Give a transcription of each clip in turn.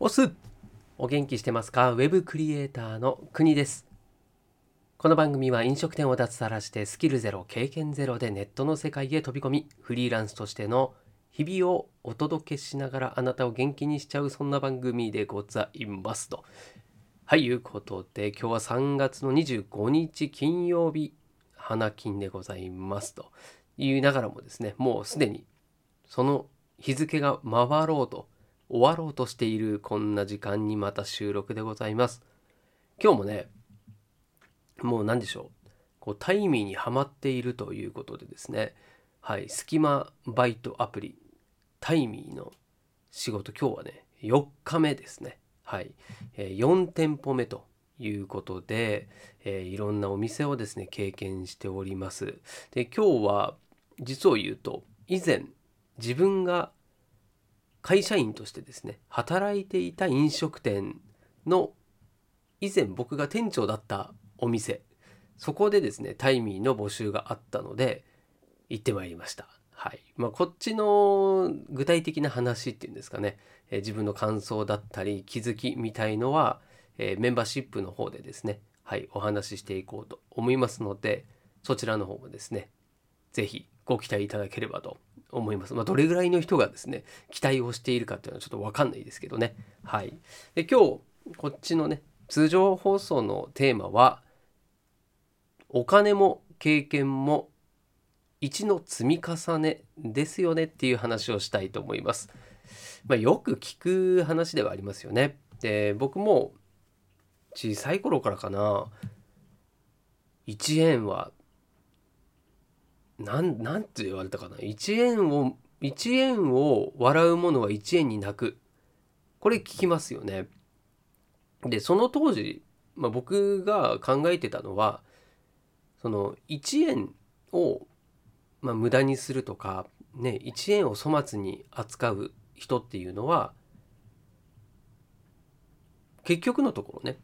おす。お元気してますか？ウェブクリエイターの国です。この番組は飲食店を脱サラしてスキルゼロ経験ゼロでネットの世界へ飛び込みフリーランスとしての日々をお届けしながらあなたを元気にしちゃうそんな番組でございますと。はいいうことで今日は3月の25日金曜日花金でございますと。言いながらもですねもうすでにその日付が回ろうと終わろうとしているこんな時間にまた収録でございます。今日もねもう何でしょう。こうタイミーにはまっているということでですね。はい隙間バイトアプリタイミーの仕事。今日はね4日目ですね。はい、えー、4店舗目ということで、えー、いろんなお店をですね経験しております。で今日は実を言うと以前自分が会社員としてですね働いていた飲食店の以前僕が店長だったお店そこでですねタイミーの募集があったので行ってまいりました。はいまあ、こっちの具体的な話っていうんですかね、えー、自分の感想だったり気づきみたいのは、えー、メンバーシップの方でですね、はい、お話ししていこうと思いますのでそちらの方もですね是非ご期待いただければと思います。まあ、どれぐらいの人がですね期待をしているかっていうのはちょっと分かんないですけどね。はい、で今日こっちのね通常放送のテーマはお金も経験も1の積み重ねですよねっていう話をしたいと思います。まあ、よく聞く話ではありますよね。で僕も小さい頃からかな1円はなんなんて言われたかな？1円を1円を笑うものは1円に泣くこれ聞きますよね。でその当時、まあ、僕が考えてたのはその1円をまあ、無駄にするとか、ね、1円を粗末に扱う人っていうのは結局のところね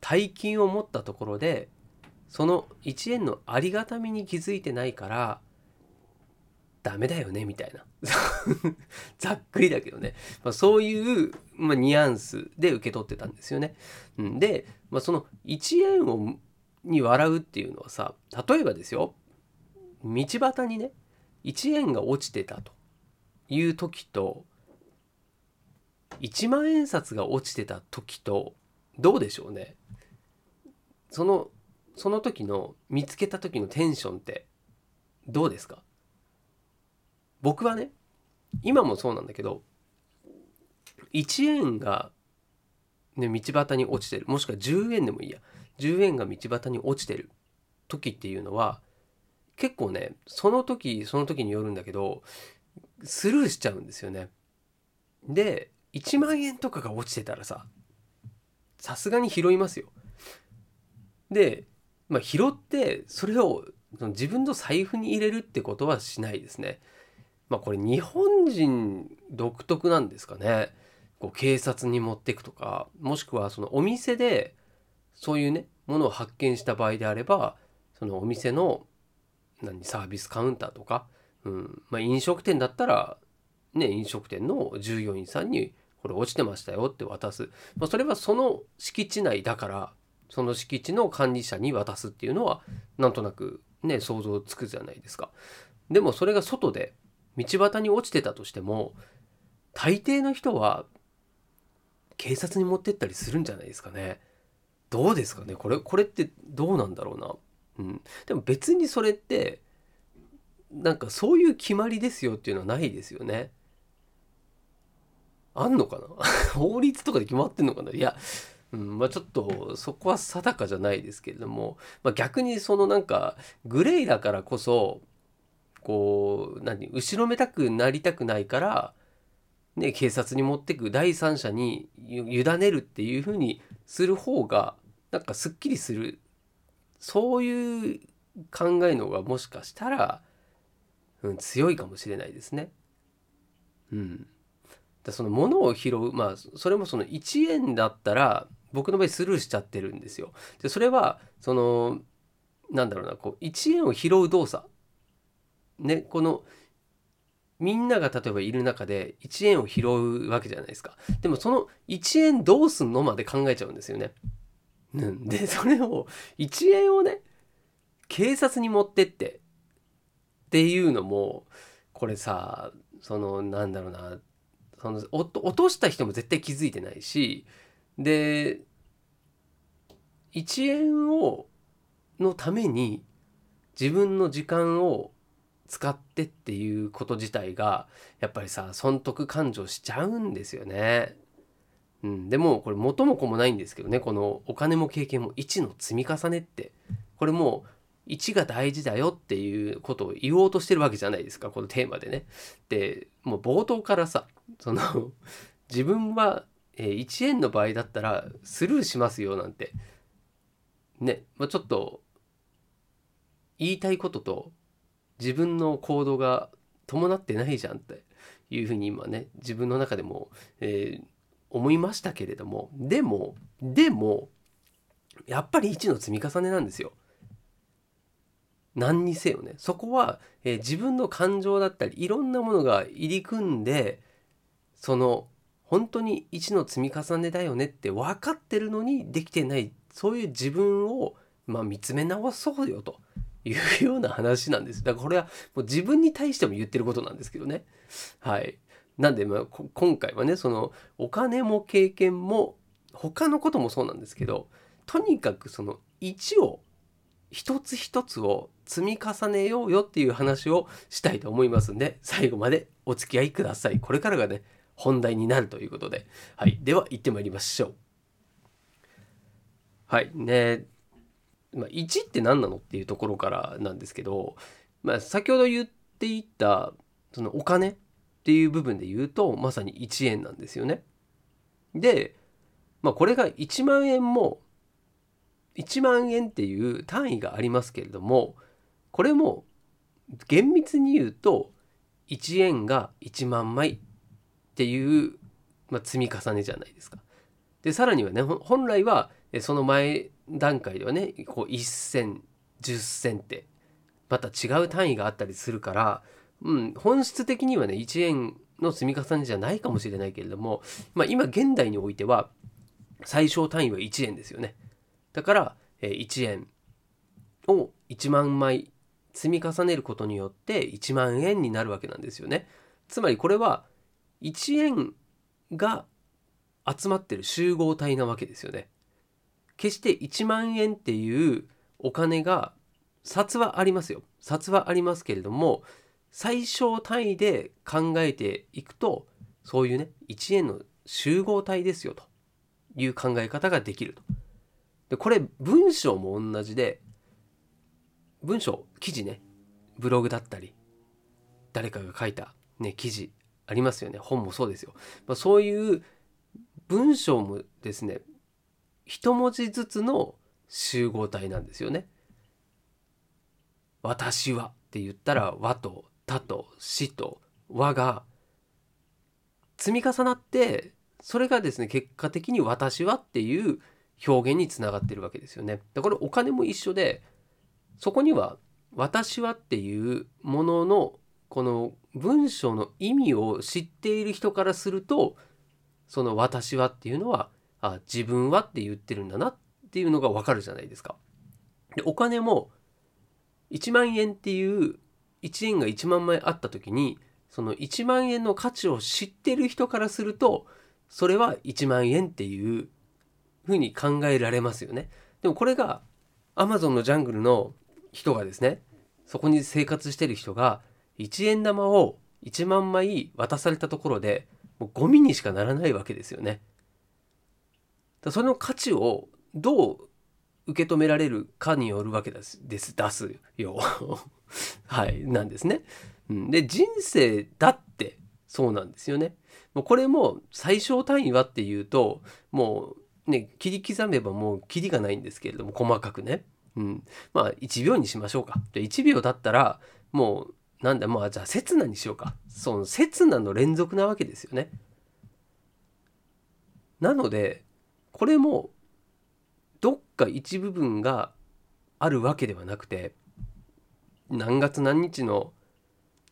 大金を持ったところでその1円のありがたみに気づいてないからダメだよねみたいな。ざっくりだけどね、まあ、そういう、まあ、ニュアンスで受け取ってたんですよね。で、まあ、その1円をに笑うっていうのはさ例えばですよ道端にね1円が落ちてたという時と1万円札が落ちてた時とどうでしょうね。そのその時の見つけた時のテンションってどうですか？僕はね今もそうなんだけど1円が、ね、道端に落ちてるもしくは10円でもいいや10円が道端に落ちてる時っていうのは結構ねその時その時によるんだけどスルーしちゃうんですよね。で1万円とかが落ちてたらささすがに拾いますよ。で、まあ、拾ってそれを自分の財布に入れるってことはしないですね。まあこれ日本人独特なんですかね。こう警察に持ってくとかもしくはそのお店でそういうねものを発見した場合であればそのお店の何サービスカウンターとか、うんまあ、飲食店だったら、ね、飲食店の従業員さんにこれ落ちてましたよって渡す、まあ、それはその敷地内だからその敷地の管理者に渡すっていうのはなんとなくね想像つくじゃないですか。でもそれが外で道端に落ちてたとしても大抵の人は警察に持ってったりするんじゃないですかね。どうですかね？これこれってどうなんだろうな？うん、でも別にそれってなんかそういう決まりですよっていうのはないですよね。あんのかな？法律とかで決まってんのかな？いや、うんまあ、ちょっとそこは定かじゃないですけれども、まあ、逆にそのなんかグレーだからこそこう何後ろめたくなりたくないから、ね、警察に持ってく第三者に委ねるっていうふうにする方がなんかすっきりするそういう考えのがもしかしたら、うん、強いかもしれないですね。うん。だその物を拾うまあそれもその1円だったら僕の場合スルーしちゃってるんですよ。でそれはそのなんだろうなこう1円を拾う動作ねこのみんなが例えばいる中で1円を拾うわけじゃないですかでもその1円どうすんのまで考えちゃうんですよね。うん、でそれを1円をね警察に持ってってっていうのもこれさそのなんだろうなその落とした人も絶対気づいてないしで1円をのために自分の時間を使ってっていうこと自体がやっぱりさ損得感情しちゃうんですよね。うん、でもこれ元も子もないんですけどねこのお金も経験も1の積み重ねってこれもう1が大事だよっていうことを言おうとしてるわけじゃないですかこのテーマでね。でもう冒頭からさその自分はえ1円の場合だったらスルーしますよなんてね、まあ、ちょっと言いたいことと自分の行動が伴ってないじゃんっていうふうに今ね自分の中でも、えー、思いましたけれどもでもでもやっぱり1の積み重ねなんですよ。何にせよねそこは、えー、自分の感情だったりいろんなものが入り組んでその本当に1の積み重ねだよねって分かってるのにできてないそういう自分を、まあ、見つめ直そうよというような話なんです。だからこれはもう自分に対しても言ってることなんですけどね。はい。なんで、まあ、今回はねそのお金も経験も他のこともそうなんですけどとにかくその1を一つ一つを積み重ねようよっていう話をしたいと思いますんで最後までお付き合いください。これからがね本題になるということで、はい、では行ってまいりましょう。はいねまあ、1って何なのっていうところからなんですけど、まあ、先ほど言っていたそのお金っていう部分で言うとまさに1円なんですよね。で、まあ、これが1万円も1万円っていう単位がありますけれどもこれも厳密に言うと1円が1万枚っていう、まあ、積み重ねじゃないですか。でさらにはね本来はその前段階ではねこう1銭10銭ってまた違う単位があったりするから、うん、本質的にはね1円の積み重ねじゃないかもしれないけれども、まあ、今現代においては最小単位は1円ですよね。だから1円を1万枚積み重ねることによって1万円になるわけなんですよね。つまりこれは1円が集まってる集合体なわけですよね。決して1万円っていうお金が札はありますよ札はありますけれども最小単位で考えていくとそういうね1円の集合体ですよという考え方ができると。でこれ文章も同じで文章記事ねブログだったり誰かが書いた、ね、記事ありますよね本もそうですよ、まあ、そういう文章もですね一文字ずつの集合体なんですよね。私はって言ったら和と他と死と和が積み重なってそれがですね結果的に私はっていう表現につながってるわけですよね。だからお金も一緒でそこには私はっていうもののこの文章の意味を知っている人からするとその私はっていうのはあ自分はって言ってるんだなっていうのがわかるじゃないですか。でお金も1万円っていう1円が1万枚あった時にその1万円の価値を知ってる人からするとそれは1万円っていうふうに考えられますよね。でもこれがアマゾンのジャングルの人がですねそこに生活してる人が1円玉を1万枚渡されたところでもうゴミにしかならないわけですよね。だその価値をどう受け止められるかによるわけですです出すよ はいなんですね。うん、で人生だってそうなんですよね。もうこれも最小単位はっていうともうね切り刻めばもう切りがないんですけれども細かくね。うん、まあ1秒にしましょうか。じゃ1秒だったらもうなんだまあじゃあ刹那にしようか。その刹那の連続なわけですよね。なのでこれもどっか一部分があるわけではなくて何月何日の、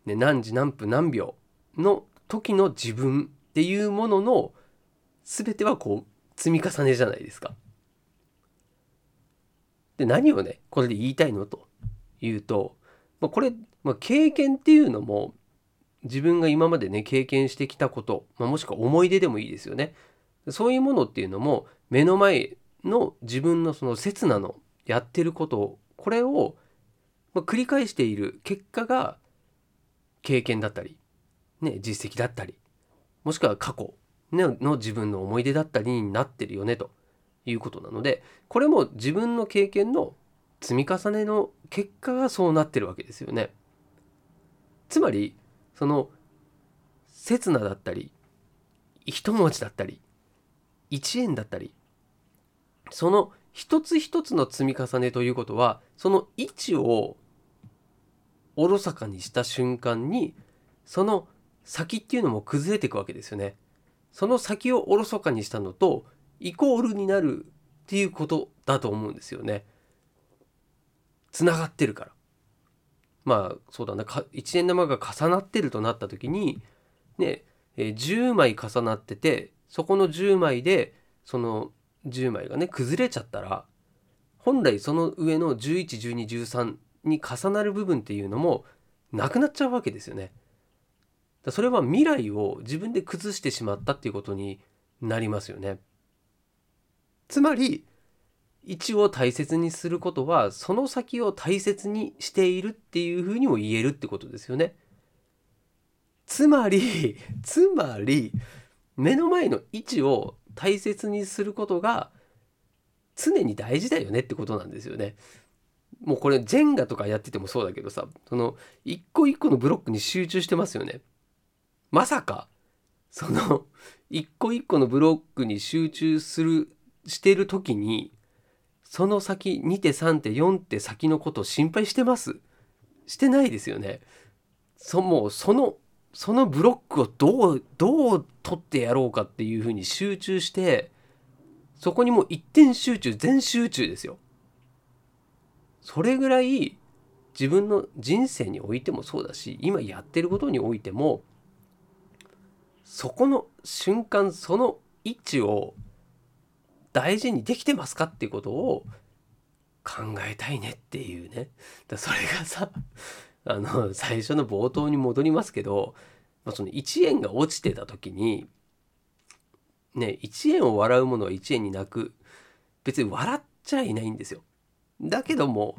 ね、何時何分何秒の時の自分っていうものの全てはこう積み重ねじゃないですか。で何をねこれで言いたいのというと、まあ、これ、まあ、経験っていうのも自分が今までね経験してきたこと、まあ、もしくは思い出でもいいですよね。そういうものっていうのも目の前の自分のその刹那のやってることこれを繰り返している結果が経験だったり、ね、実績だったりもしくは過去、ね、の自分の思い出だったりになってるよねということなのでこれも自分の経験の積み重ねの結果がそうなってるわけですよね。つまりその刹那だったり一文字だったり1円だったりその一つ一つの積み重ねということはその位置をおろそかにした瞬間にその先っていうのも崩れていくわけですよね。その先をおろそかにしたのとイコールになるっていうことだと思うんですよね。つながってるから。まあそうだな1円玉が重なってるとなった時にね、え10枚重なっててそこの10枚でその10枚がね崩れちゃったら本来その上の111213に重なる部分っていうのもなくなっちゃうわけですよね。それは未来を自分で崩してしまったっていうことになりますよね。つまり位置を大切にすることはその先を大切にしているっていうふうにも言えるってことですよね。つまり つまり目の前の位置を大切にすることが常に大事だよねってことなんですよね。もうこれジェンガとかやっててもそうだけどさその一個一個のブロックに集中してますよね。まさかその一個一個のブロックに集中するしてる時にその先2手3手4手先のことを心配してます？してないですよね。そもうそのそのブロックをどうどう取ってやろうかっていうふうに集中してそこにもう一点集中全集中ですよ。それぐらい自分の人生においてもそうだし今やってることにおいてもそこの瞬間その位置を大事にできてますかっていうことを考えたいねっていうね。だそれがさ あの最初の冒頭に戻りますけど、まあ、その1円が落ちてた時にね1円を笑うものは1円に泣く。別に笑っちゃいないんですよ。だけども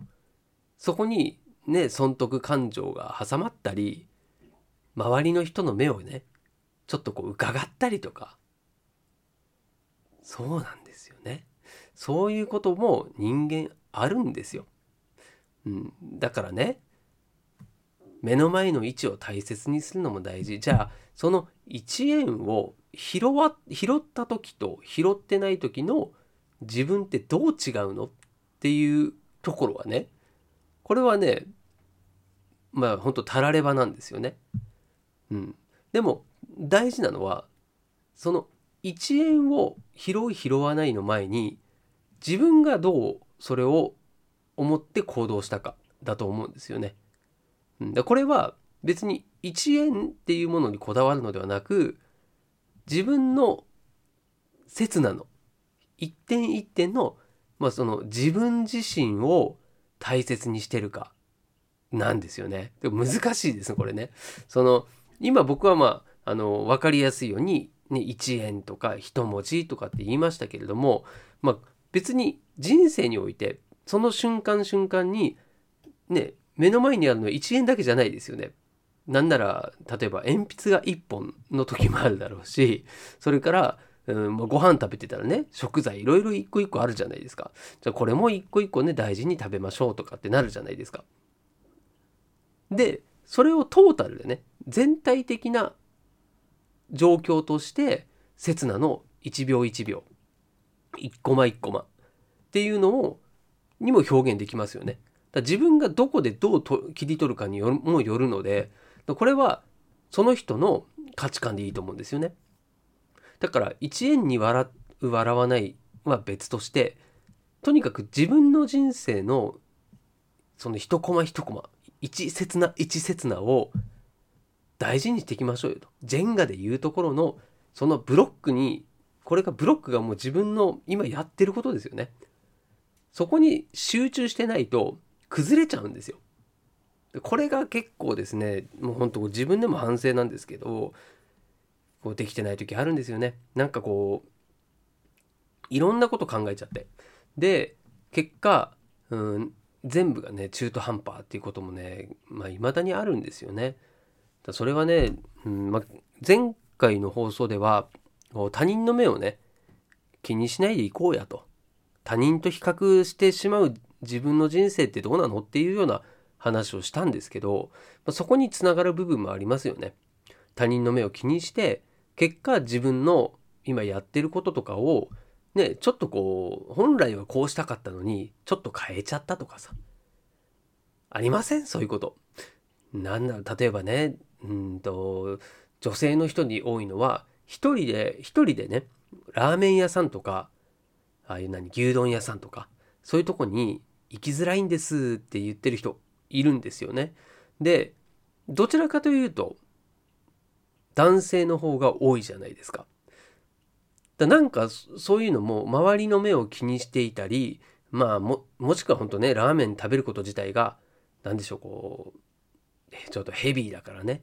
そこにね損得感情が挟まったり周りの人の目をねちょっとこう伺ったりとか。そうなんですそういうことも人間あるんですよ、うん、だからね目の前の位置を大切にするのも大事。じゃあその1円を拾わ拾った時と拾ってない時の自分ってどう違うの？っていうところはねこれはねまあ本当たらればなんですよね。うん、でも大事なのはその1円を拾い拾わないの前に自分がどうそれを思って行動したかだと思うんですよね。うん、これは別に1円っていうものにこだわるのではなく自分の刹那の一点一点のまあ、その自分自身を大切にしてるかなんですよね。でも難しいですねこれね。その今僕はまああの分かりやすいように、ね、1円とか1文字とかって言いましたけれども、まあ、別に人生においてその瞬間瞬間にね目の前にあるのは1円だけじゃないですよね。なんなら例えば鉛筆が1本の時もあるだろうしそれからうんまあ、ご飯食べてたらね食材いろいろ一個一個あるじゃないですか。じゃあこれも一個一個ね大事に食べましょうとかってなるじゃないですか。でそれをトータルでね全体的な状況として刹那の1秒1秒。1コマ1コマっていうのをにも表現できますよね。だ自分がどこでどうと切り取るかによるもよるのでこれはその人の価値観でいいと思うんですよね。だから1円に笑う笑わないは別としてとにかく自分の人生のその一コマ一コマ一刹那一刹那を大事にしていきましょうよとジェンガでいうところのそのブロックにこれがブロックがもう自分の今やってることですよね。そこに集中してないと崩れちゃうんですよ。これが結構ですねもう本当自分でも反省なんですけどこうできてない時あるんですよね。なんかこういろんなこと考えちゃって。で結果、うん、全部がね中途半端っていうこともねまあ未だにあるんですよね。それはね、うんまあ、前回の放送では他人の目をね気にしないでいこうやと他人と比較してしまう自分の人生ってどうなのっていうような話をしたんですけど、まあ、そこにつながる部分もありますよね。他人の目を気にして結果自分の今やってることとかをねちょっとこう本来はこうしたかったのにちょっと変えちゃったとかさありません？そういうこと。なんだろう例えばねうんと女性の人に多いのは一人で一人でねラーメン屋さんとかああいう何牛丼屋さんとかそういうとこに行きづらいんですって言ってる人いるんですよね。でどちらかというと男性の方が多いじゃないですか。だなんかそういうのも周りの目を気にしていたりまあももしくは本当ねラーメン食べること自体が何でしょうこうちょっとヘビーだからね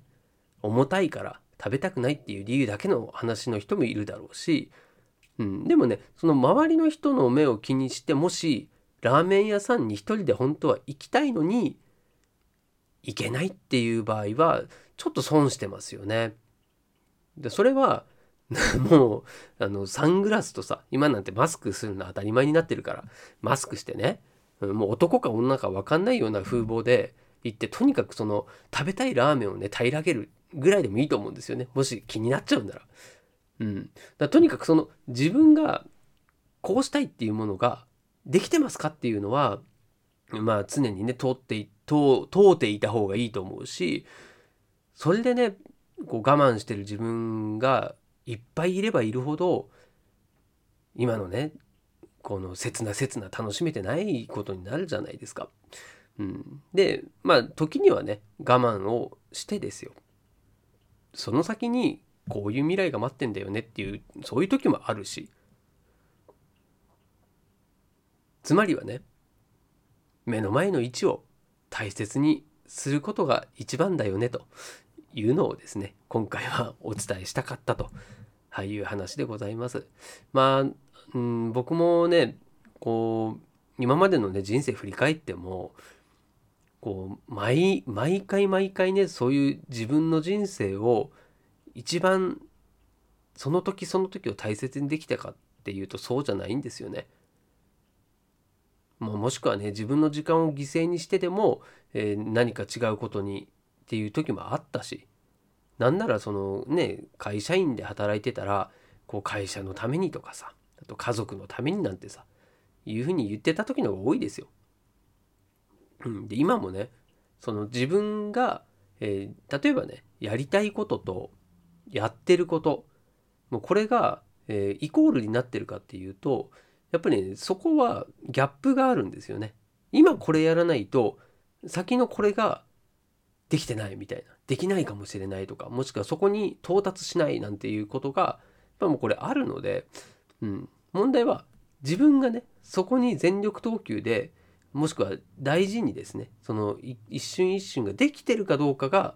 重たいから食べたくないっていう理由だけの話の人もいるだろうし、うん、でもねその周りの人の目を気にしてもしラーメン屋さんに一人で本当は行きたいのに行けないっていう場合はちょっと損してますよね。でそれは もうあのサングラスとさ今なんてマスクするの当たり前になってるからマスクしてねもう男か女か分かんないような風貌で行ってとにかくその食べたいラーメンをね平らげるぐらいでもいいと思うんですよねもし気になっちゃうんなら。うん、だとにかくその自分がこうしたいっていうものができてますかっていうのはまあ常にね通って通通っていた方がいいと思うしそれでねこう我慢してる自分がいっぱいいればいるほど今のねこの切な切な楽しめてないことになるじゃないですか。うん、でまあ時にはね我慢をしてですよ。その先にこういう未来が待ってんだよねっていうそういう時もあるしつまりはね目の前の位置を大切にすることが一番だよねというのをですね今回はお伝えしたかったという話でございます。まあ、うん、僕もねこう今までのね人生振り返ってもこう毎毎回毎回ねそういう自分の人生を一番その時その時を大切にできたかっていうとそうじゃないんですよね。ま、もしくはね自分の時間を犠牲にしてでも、えー、何か違うことにっていう時もあったしなんならそのね会社員で働いてたらこう会社のためにとかさあと家族のためになんてさいうふうに言ってた時の方が多いですよ。うん、で今もねその自分が、えー、例えばねやりたいこととやってることもうこれが、えー、イコールになってるかっていうとやっぱりねそこはギャップがあるんですよね。今これやらないと先のこれができてないみたいな。できないかもしれないとかもしくはそこに到達しないなんていうことがやっもうこれあるので、うん、問題は自分がねそこに全力投球でもしくは大事にですねその一瞬一瞬ができてるかどうかが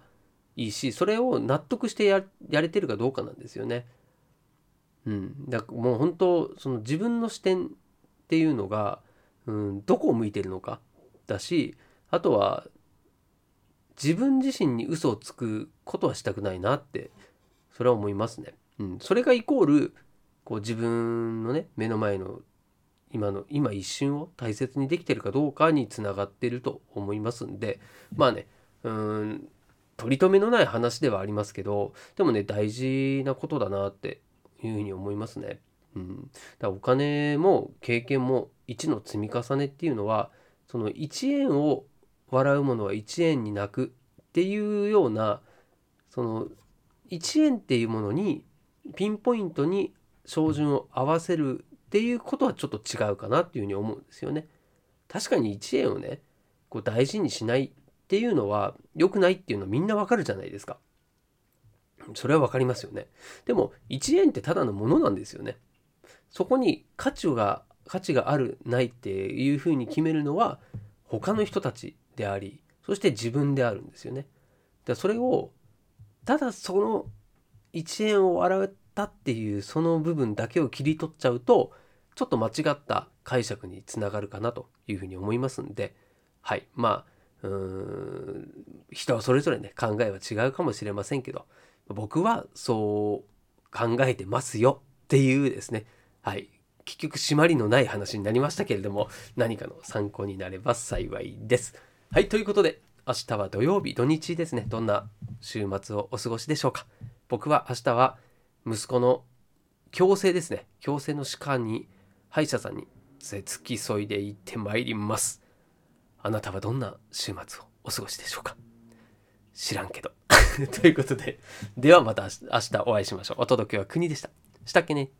いいしそれを納得してやれてるかどうかなんですよね。うん、だからもう本当その自分の視点っていうのが、うん、どこを向いてるのかだしあとは自分自身に嘘をつくことはしたくないなってそれは思いますね。うん、それがイコールこう自分のね目の前の今の今一瞬を大切にできてるかどうかにつながってると思いますんでまあねうん取り留めのない話ではありますけどでもね大事なことだなっていうふうに思いますね。うん、だからお金も経験も1の積み重ねっていうのはその1円を笑うものは1円に泣くっていうようなその1円っていうものにピンポイントに照準を合わせるっていうことはちょっと違うかなっていうふうに思うんですよね。確かに1円をねこう大事にしないっていうのは良くないっていうのはみんなわかるじゃないですか。それは分かりますよね。でも1円ってただのものなんですよね。そこに価値が価値があるないっていうふうに決めるのは他の人たちでありそして自分であるんですよね。だそれをただその1円を洗ったっていうその部分だけを切り取っちゃうとちょっと間違った解釈につながるかなというふうに思いますんで。はい。まあうーん人はそれぞれね考えは違うかもしれませんけど僕はそう考えてますよっていうですね。はい。結局締まりのない話になりましたけれども何かの参考になれば幸いです。はい。ということで明日は土曜日土日ですね。どんな週末をお過ごしでしょうか。僕は明日は息子の強制ですね。強制の歯科に歯医者さんに付き添いで行ってまいります。あなたはどんな週末をお過ごしでしょうか？知らんけど。ということでではまた明日お会いしましょう。お届けは国でした。したっけね？